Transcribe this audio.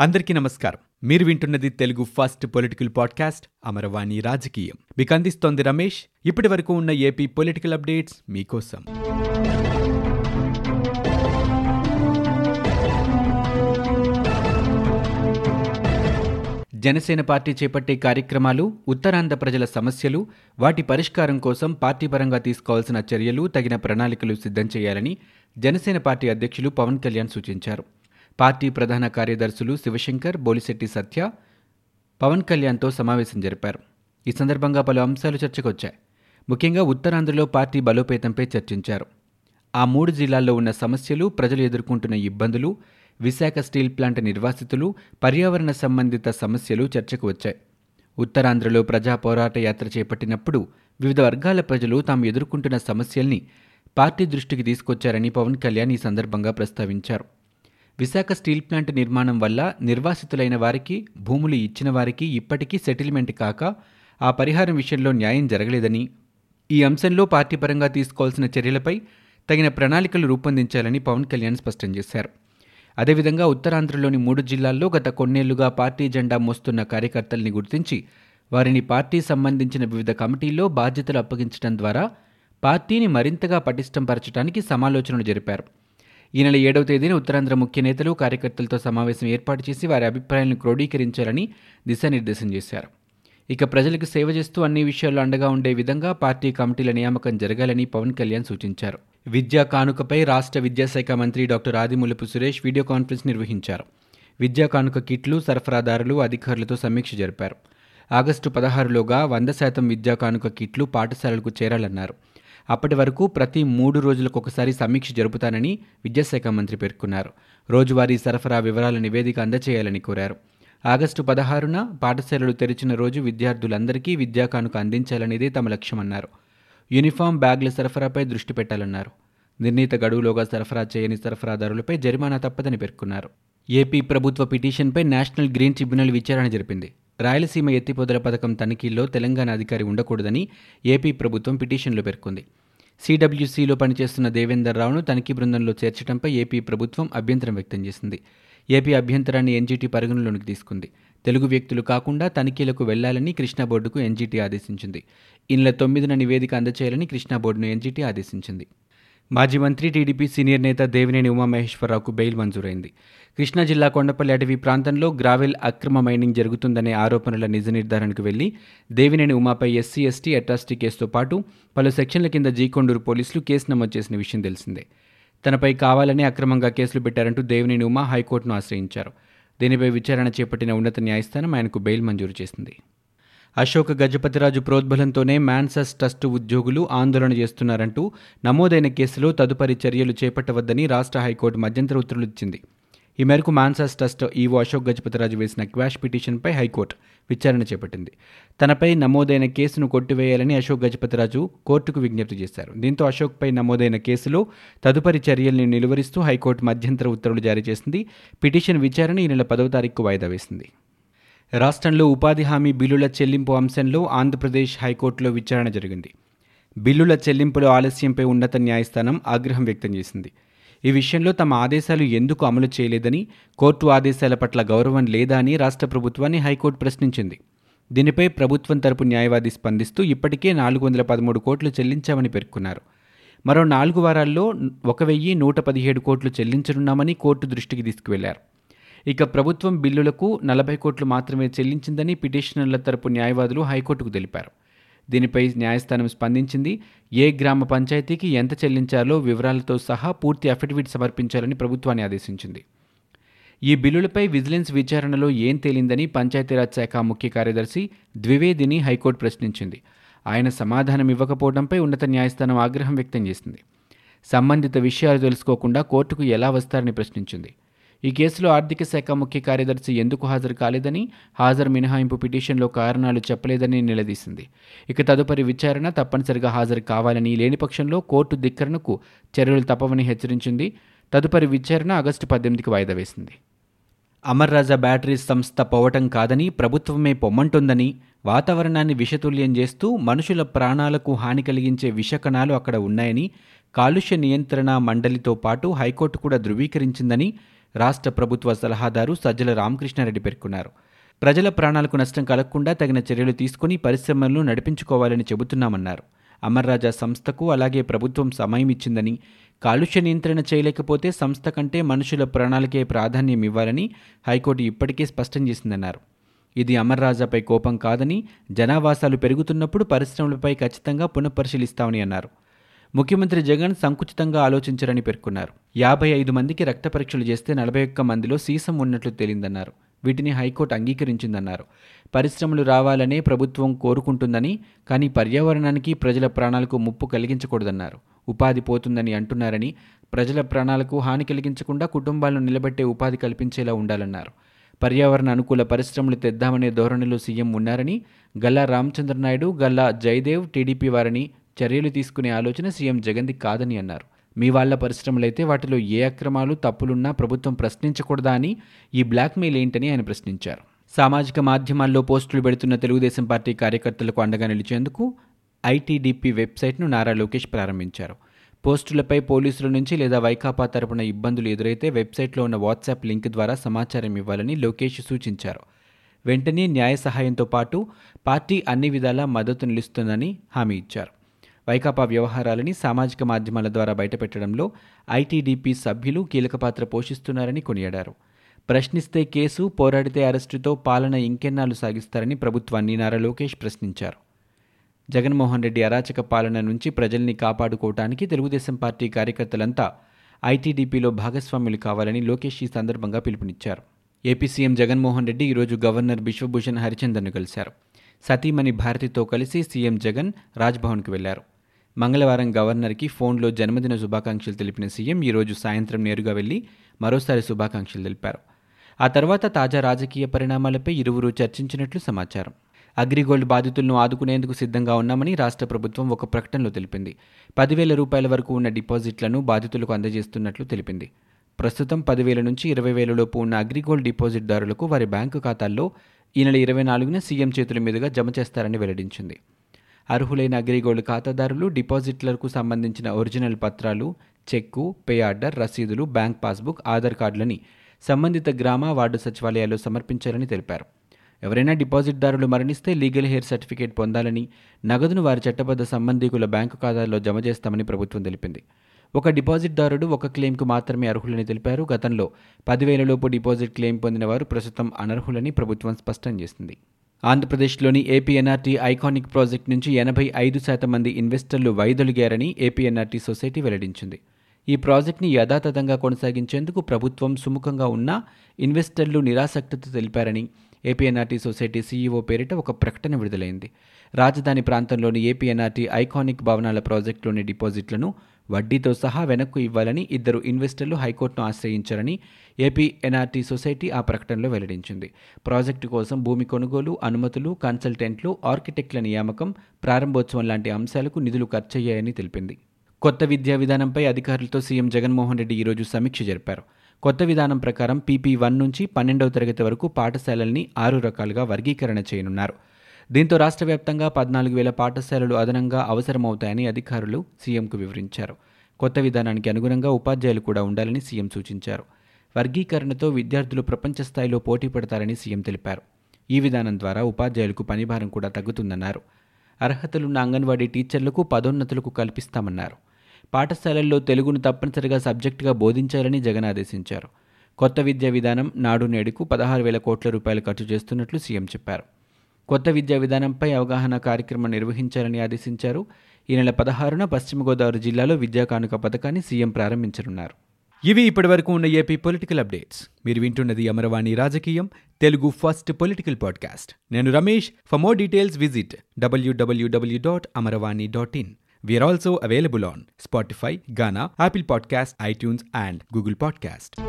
అందరికీ నమస్కారం. మీరు వింటున్నది Telugu first political podcast Amaravani రాజకీయం. మీకు అందిస్తోంది రమేష్. ఇప్పటి వరకు ఉన్న ఏపీ పొలిటికల్ అప్డేట్స్ మీకోసం. జనసేన పార్టీ చేపట్టే కార్యక్రమాలు ఉత్తరాంధ్ర ప్రజల సమస్యలు వాటి పరిష్కారం కోసం పార్టీ పరంగా తీసుకోవాల్సిన చర్యలు తగిన ప్రణాళికలు సిద్ధం చేయాలని జనసేన పార్టీ అధ్యక్షులు పవన్ కళ్యాణ్ సూచించారు. పార్టీ ప్రధాన కార్యదర్శులు శివశంకర్ బోలిశెట్టి సత్య పవన్ కళ్యాణ్తో సమావేశం జరిపారు. ఈ సందర్భంగా పలు అంశాలు చర్చకొచ్చాయి. ముఖ్యంగా ఉత్తరాంధ్రలో పార్టీ బలోపేతంపై చర్చించారు. ఆ మూడు జిల్లాల్లో ఉన్న సమస్యలు ప్రజలు ఎదుర్కొంటున్న ఇబ్బందులు విశాఖ స్టీల్ ప్లాంట్ నిర్వాసితులు పర్యావరణ సంబంధిత సమస్యలు చర్చకు వచ్చాయి ఉత్తరాంధ్రలో ప్రజా పోరాట యాత్ర చేపట్టినప్పుడు వివిధ వర్గాల ప్రజలు తాము ఎదుర్కొంటున్న సమస్యల్ని పార్టీ దృష్టికి తీసుకొచ్చారని పవన్ కళ్యాణ్ ఈ సందర్భంగా ప్రస్తావించారు. విశాఖ స్టీల్ ప్లాంట్ నిర్మాణం వల్ల నిర్వాసితులైన వారికి భూములు ఇచ్చిన వారికి ఇప్పటికీ సెటిల్మెంట్ కాక ఆ పరిహారం విషయంలో న్యాయం జరగలేదని ఈ అంశంలో పార్టీ పరంగా తీసుకోవాల్సిన చర్యలపై తగిన ప్రణాళికలు రూపొందించాలని పవన్ కళ్యాణ్ స్పష్టం చేశారు. అదేవిధంగా ఉత్తరాంధ్రలోని మూడు జిల్లాల్లో గత కొన్నేళ్ళుగా పార్టీ జెండా మోస్తున్న కార్యకర్తల్ని గుర్తించి వారిని పార్టీ సంబంధించిన వివిధ కమిటీల్లో బాధ్యతలు అప్పగించడం ద్వారా పార్టీని మరింతగా పటిష్టం పరచడానికి సమాలోచనలు జరిపారు. ఈ నెల ఏడవ తేదీన ఉత్తరాంధ్ర ముఖ్య నేతలు కార్యకర్తలతో సమావేశం ఏర్పాటు చేసి వారి అభిప్రాయాలను క్రోడీకరించాలని దిశానిర్దేశం చేశారు. ఇక ప్రజలకు సేవ చేస్తూ అన్ని విషయాల్లో అండగా ఉండే విధంగా పార్టీ కమిటీల నియామకం జరగాలని పవన్ కళ్యాణ్ సూచించారు. విద్యా కానుకపై రాష్ట్ర విద్యాశాఖ మంత్రి doctor Adimulapu Suresh video conference నిర్వహించారు. విద్యా కానుక కిట్లు సరఫరాదారులు అధికారులతో సమీక్ష జరిపారు. ఆగస్టు పదహారులోగా వంద శాతం విద్యా కానుక కిట్లు పాఠశాలలకు చేరాలన్నారు. అప్పటి వరకు ప్రతి మూడు రోజులకు ఒకసారి సమీక్ష జరుపుతానని విద్యాశాఖ మంత్రి పేర్కొన్నారు. రోజువారీ సరఫరా వివరాల నివేదిక అందచేయాలని కోరారు. ఆగస్టు పదహారున పాఠశాలలు తెరిచిన రోజు విద్యార్థులందరికీ విద్యాకానుక అందించాలనేదే తమ లక్ష్యమన్నారు. యూనిఫామ్ బ్యాగ్ల సరఫరాపై దృష్టి పెట్టాలన్నారు. నిర్ణీత గడువులోగా సరఫరా చేయని సరఫరాదారులపై జరిమానా తప్పదని పేర్కొన్నారు. ఏపీ ప్రభుత్వ పిటిషన్పై నేషనల్ గ్రీన్ ట్రిబ్యునల్ విచారణ జరిపింది. రాయలసీమ ఎత్తిపోదల పథకం తనిఖీల్లో తెలంగాణ అధికారి ఉండకూడదని ఏపీ ప్రభుత్వం పిటిషన్లో పేర్కొంది. సిడబ్ల్యూసీలో పనిచేస్తున్న దేవేందర్ రావును తనిఖీ బృందంలో చేర్చడంపై ఏపీ ప్రభుత్వం అభ్యంతరం వ్యక్తం చేసింది. ఏపీ అభ్యంతరాన్ని ఎన్జీటీ పరిగణలోనికి తీసుకుంది. తెలుగు వ్యక్తులు కాకుండా తనిఖీలకు వెళ్ళాలని కృష్ణా బోర్డుకు ఎన్జీటీ ఆదేశించింది. ఇన్ల తొమ్మిదిన నివేదిక అందచేయాలని కృష్ణా బోర్డును ఎన్జీటీ ఆదేశించింది. మాజీ మంత్రి టీడీపీ సీనియర్ నేత దేవినేని ఉమామహేశ్వరరావుకు బెయిల్ మంజూరైంది. కృష్ణా జిల్లా కొండపల్లి అటవీ ప్రాంతంలో గ్రావెల్ అక్రమ మైనింగ్ జరుగుతుందనే ఆరోపణల నిజ నిర్ధారణకు వెళ్ళి దేవినేని ఉమాపై ఎస్సీ ఎస్టీ అట్రాసిటీ కేసుతో పాటు పలు సెక్షన్ల కింద జీకొండూరు పోలీసులు కేసు నమోదు చేసిన విషయం తెలిసిందే. తనపై కావాలనే అక్రమంగా కేసులు పెట్టారంటూ దేవినేని ఉమా హైకోర్టును ఆశ్రయించారు. దీనిపై విచారణ చేపట్టిన ఉన్నత న్యాయస్థానం ఆయనకు బెయిల్ మంజూరు చేసింది. అశోక్ గజపతిరాజు ప్రోద్బలంతోనే మ్యాన్సస్ ట్రస్ట్ ఉద్యోగులు ఆందోళన చేస్తున్నారంటూ నమోదైన కేసులో తదుపరి చర్యలు చేపట్టవద్దని రాష్ట్ర హైకోర్టు మధ్యంతర ఉత్తర్వులు ఇచ్చింది. ఈ మేరకు మాన్సాస్ ట్రస్ట్ ఈవో అశోక్ గజపతిరాజు వేసిన క్వాష్ పిటిషన్పై హైకోర్టు విచారణ చేపట్టింది. తనపై నమోదైన కేసును కొట్టివేయాలని అశోక్ గజపతిరాజు కోర్టుకు విజ్ఞప్తి చేశారు. దీంతో అశోక్పై నమోదైన కేసులో తదుపరి చర్యల్ని నిలువరిస్తూ హైకోర్టు మధ్యంతర ఉత్తర్వులు జారీ చేసింది. పిటిషన్ విచారణ ఈ నెల పదవ తారీఖు వాయిదా వేసింది. రాష్ట్రంలో ఉపాధి హామీ బిల్లుల చెల్లింపు అంశంలో ఆంధ్రప్రదేశ్ హైకోర్టులో విచారణ జరిగింది. బిల్లుల చెల్లింపుల ఆలస్యంపై ఉన్నత న్యాయస్థానం ఆగ్రహం వ్యక్తం చేసింది. ఈ విషయంలో తమ ఆదేశాలు ఎందుకు అమలు చేయలేదని కోర్టు ఆదేశాల పట్ల గౌరవం లేదా అని రాష్ట్ర ప్రభుత్వాన్ని హైకోర్టు ప్రశ్నించింది. దీనిపై ప్రభుత్వం తరపు న్యాయవాది స్పందిస్తూ ఇప్పటికే నాలుగు వందల పదమూడు కోట్లు చెల్లించామని పేర్కొన్నారు. మరో నాలుగు వారాల్లో ఒక వెయ్యి నూట పదిహేడు కోట్లు చెల్లించనున్నామని కోర్టు దృష్టికి తీసుకువెళ్ళారు. ఇక ప్రభుత్వం బిల్లులకు నలభై కోట్లు మాత్రమే చెల్లించిందని పిటిషనర్ల తరపు న్యాయవాదులు హైకోర్టుకు తెలిపారు. దీనిపై న్యాయస్థానం స్పందించింది. ఏ గ్రామ పంచాయతీకి ఎంత చెల్లించాలో వివరాలతో సహా పూర్తి అఫిడవిట్ సమర్పించాలని ప్రభుత్వాన్ని ఆదేశించింది. ఈ బిల్లులపై విజిలెన్స్ విచారణలో ఏం తేలిందని పంచాయతీరాజ్ శాఖ ముఖ్య కార్యదర్శి ద్వివేదిని హైకోర్టు ప్రశ్నించింది. ఆయన సమాధానం ఇవ్వకపోవడంపై ఉన్నత న్యాయస్థానం ఆగ్రహం వ్యక్తం చేసింది. సంబంధిత విషయాలు తెలుసుకోకుండా కోర్టుకు ఎలా వస్తారని ప్రశ్నించింది. ఈ కేసులో ఆర్థిక శాఖ ముఖ్య కార్యదర్శి ఎందుకు హాజరు కాలేదని హాజరు మినహాయింపు పిటిషన్లో కారణాలు చెప్పలేదని నిలదీసింది. ఇక తదుపరి విచారణ తప్పనిసరిగా హాజరు కావాలని లేని పక్షంలో కోర్టు ధిక్కరణకు చర్యలు తప్పవని హెచ్చరించింది. తదుపరి విచారణ ఆగస్టు పద్దెనిమిదికి వాయిదా వేసింది. అమర్ రాజా బ్యాటరీస్ సంస్థ పోవటం కాదని ప్రభుత్వమే పొమ్మంటుందని వాతావరణాన్ని విషతుల్యం చేస్తూ మనుషుల ప్రాణాలకు హాని కలిగించే విషకణాలు అక్కడ ఉన్నాయని కాలుష్య నియంత్రణ మండలితో పాటు హైకోర్టు కూడా ధృవీకరించిందని రాష్ట్ర ప్రభుత్వ సలహాదారు సజ్జల రామకృష్ణారెడ్డి పేర్కొన్నారు. ప్రజల ప్రాణాలకు నష్టం కలగకుండా తగిన చర్యలు తీసుకుని పరిశ్రమలను నడిపించుకోవాలని చెబుతున్నామన్నారు. అమర్రాజా సంస్థకు అలాగే ప్రభుత్వం సమయం ఇచ్చిందని కాలుష్య నియంత్రణ చేయలేకపోతే సంస్థ కంటే మనుషుల ప్రాణాలకే ప్రాధాన్యం ఇవ్వాలని హైకోర్టు ఇప్పటికే స్పష్టం చేసిందన్నారు. ఇది అమర్రాజాపై కోపం కాదని జనావాసాలు పెరుగుతున్నప్పుడు పరిశ్రమలపై ఖచ్చితంగా పునఃపరిశీలిస్తామని అన్నారు. ముఖ్యమంత్రి జగన్ సంకుచితంగా ఆలోచించారని పేర్కొన్నారు. యాభై ఐదు మందికి రక్త పరీక్షలు చేస్తే నలభై ఒక్క మందిలో సీసం ఉన్నట్లు తేలిందన్నారు. వీటిని హైకోర్టు అంగీకరించిందన్నారు. పరిశ్రమలు రావాలనే ప్రభుత్వం కోరుకుంటుందని కానీ పర్యావరణానికి ప్రజల ప్రాణాలకు ముప్పు కలిగించకూడదన్నారు. ఉపాధి పోతుందని అంటున్నారని ప్రజల ప్రాణాలకు హాని కలిగించకుండా కుటుంబాలను నిలబెట్టే ఉపాధి కల్పించేలా ఉండాలన్నారు. పర్యావరణ అనుకూల పరిశ్రమలు తెద్దామనే ధోరణిలో సీఎం ఉన్నారని గల్లా రామచంద్రనాయుడు గల్లా జయదేవ్ టీడీపీ వారని చర్యలు తీసుకునే ఆలోచన సీఎం జగన్ది కాదని అన్నారు. మీ వాళ్ళ పరిశ్రమలైతే వాటిలో ఏ అక్రమాలు తప్పులున్నా ప్రభుత్వం ప్రశ్నించకూడదా అని ఈ బ్లాక్మెయిల్ ఏంటని ఆయన ప్రశ్నించారు. సామాజిక మాధ్యమాల్లో పోస్టులు పెడుతున్న తెలుగుదేశం పార్టీ కార్యకర్తలకు అండగా నిలిచేందుకు ఐటీడీపీ వెబ్సైట్ను నారా లోకేష్ ప్రారంభించారు. పోస్టులపై పోలీసుల నుంచి లేదా వైకాపా తరపున ఇబ్బందులు ఎదురైతే వెబ్సైట్లో ఉన్న వాట్సాప్ లింక్ ద్వారా సమాచారం ఇవ్వాలని లోకేష్ సూచించారు. వెంటనే న్యాయ సహాయంతో పాటు పార్టీ అన్ని విధాలా మద్దతు నిలుస్తుందని హామీ ఇచ్చారు. వైకాపా వ్యవహారాలని సామాజిక మాధ్యమాల ద్వారా బయటపెట్టడంలో ఐటీడీపీ సభ్యులు కీలక పాత్ర పోషిస్తున్నారని కొనియాడారు. ప్రశ్నిస్తే కేసు పోరాడితే అరెస్టుతో పాలన ఇంకెన్నాళ్ళు సాగిస్తారని ప్రభుత్వాన్ని నారా లోకేష్ ప్రశ్నించారు. జగన్మోహన్ రెడ్డి అరాచక పాలన నుంచి ప్రజల్ని కాపాడుకోవటానికి తెలుగుదేశం పార్టీ కార్యకర్తలంతా ఐటీడీపీలో భాగస్వాములు కావాలని లోకేష్ ఈ సందర్భంగా పిలుపునిచ్చారు. ఏపీ సీఎం జగన్మోహన్ రెడ్డి ఈరోజు గవర్నర్ బిశ్వభూషణ్ హరిచందన్ను కలిశారు. సతీమణి భారతితో కలిసి సీఎం జగన్ రాజ్భవన్కు వెళ్ళారు. మంగళవారం గవర్నర్కి ఫోన్లో జన్మదిన శుభాకాంక్షలు తెలిపిన సీఎం ఈరోజు సాయంత్రం నేరుగా వెళ్ళి మరోసారి శుభాకాంక్షలు తెలిపారు. ఆ తర్వాత తాజా రాజకీయ పరిణామాలపై ఇరువురు చర్చించినట్లు సమాచారం. అగ్రిగోల్డ్ బాధితులను ఆదుకునేందుకు సిద్ధంగా ఉన్నామని రాష్ట్ర ప్రభుత్వం ఒక ప్రకటనలో తెలిపింది. పదివేల రూపాయల వరకు ఉన్న డిపాజిట్లను బాధితులకు అందజేస్తున్నట్లు తెలిపింది. ప్రస్తుతం పదివేల నుంచి ఇరవై వేలలోపు ఉన్న అగ్రిగోల్డ్ డిపాజిట్దారులకు వారి బ్యాంకు ఖాతాల్లో ఈ నెల ఇరవై నాలుగున సీఎం చేతుల మీదుగా జమ చేస్తారని వెల్లడించింది. అర్హులైన అగ్రిగోల్డ్ ఖాతాదారులు డిపాజిట్లకు సంబంధించిన ఒరిజినల్ పత్రాలు చెక్కు పే ఆర్డర్ రసీదులు బ్యాంక్ పాస్బుక్ ఆధార్ కార్డులని సంబంధిత గ్రామ వార్డు సచివాలయాల్లో సమర్పించాలని తెలిపారు. ఎవరైనా డిపాజిట్దారులు మరణిస్తే లీగల్ హెయిర్ సర్టిఫికేట్ పొందాలని నగదును వారి చట్టబద్ధ సంబంధీకుల బ్యాంకు ఖాతాల్లో జమ చేస్తామని ప్రభుత్వం తెలిపింది. ఒక డిపాజిట్దారుడు ఒక క్లెయిమ్కు మాత్రమే అర్హులని తెలిపారు. గతంలో పదివేలలోపు డిపాజిట్ క్లెయిమ్ పొందిన వారు ప్రస్తుతం అనర్హులని ప్రభుత్వం స్పష్టం చేసింది. ఆంధ్రప్రదేశ్లోని ఏపీఎన్ఆర్టీ ఐకానిక్ ప్రాజెక్ట్ నుంచి ఎనభై ఐదు శాతం మంది ఇన్వెస్టర్లు వైదొలిగారని ఏపీఎన్ఆర్టీ సొసైటీ వెల్లడించింది. ఈ ప్రాజెక్టుని యథాతథంగా కొనసాగించేందుకు ప్రభుత్వం సుముఖంగా ఉన్నా ఇన్వెస్టర్లు నిరాసక్తత తెలిపారని ఏపీఎన్ఆర్టీ సొసైటీ సీఈఓ పేరిట ఒక ప్రకటన విడుదలైంది. రాజధాని ప్రాంతంలోని ఏపీఎన్ఆర్టీ ఐకానిక్ భవనాల ప్రాజెక్టులోని డిపాజిట్లను వడ్డీతో సహా వెనక్కు ఇవ్వాలని ఇద్దరు ఇన్వెస్టర్లు హైకోర్టును ఆశ్రయించారని ఏపీ ఎన్ఆర్టీ సొసైటీ ఆ ప్రకటనలో వెల్లడించింది. ప్రాజెక్టు కోసం భూమి కొనుగోలు అనుమతులు కన్సల్టెంట్లు ఆర్కిటెక్ట్ల నియామకం ప్రారంభోత్సవం లాంటి అంశాలకు నిధులు ఖర్చయ్యాయని తెలిపింది. కొత్త విద్యా విధానంపై అధికారులతో సీఎం జగన్మోహన్ రెడ్డి ఈరోజు సమీక్ష జరిపారు. కొత్త విధానం ప్రకారం పీపీ వన్ నుంచి పన్నెండవ తరగతి వరకు పాఠశాలల్ని ఆరు రకాలుగా వర్గీకరణ చేయనున్నారు. దీంతో రాష్ట్ర వ్యాప్తంగా పద్నాలుగు వేల పాఠశాలలు అదనంగా అవసరమవుతాయని అధికారులు సీఎంకు వివరించారు. కొత్త విధానానికి అనుగుణంగా ఉపాధ్యాయులు కూడా ఉండాలని సీఎం సూచించారు. వర్గీకరణతో విద్యార్థులు ప్రపంచ స్థాయిలో పోటీ పడతారని సీఎం తెలిపారు. ఈ విధానం ద్వారా ఉపాధ్యాయులకు పనిభారం కూడా తగ్గుతుందన్నారు. అర్హతలున్న అంగన్వాడీ టీచర్లకు పదోన్నతులకు కల్పిస్తామన్నారు. పాఠశాలల్లో తెలుగును తప్పనిసరిగా సబ్జెక్టుగా బోధించాలని జగన్ ఆదేశించారు. కొత్త విద్యా విధానం నాడు నేడుకు పదహారు వేల కోట్ల రూపాయలు ఖర్చు చేస్తున్నట్లు సీఎం చెప్పారు. కొత్త విద్యా విధానంపై అవగాహన కార్యక్రమం నిర్వహించాలని ఆదేశించారు. ఈ నెల పదహారున పశ్చిమ గోదావరి జిల్లాలో విద్యా కానుక పథకాన్ని సీఎం ప్రారంభించనున్నారు. ఇవి ఇప్పటివరకు ఉన్న ఏపీ పొలిటికల్ అప్డేట్స్. మీరు వింటున్నది అమరవాణి రాజకీయం తెలుగు ఫస్ట్ పొలిటికల్ పాడ్కాస్ట్. నేను Ramesh. For more details visit WWW dot Amaravani dot in. We also available on Spotify Gaana Apple podcast iTunes and Google podcast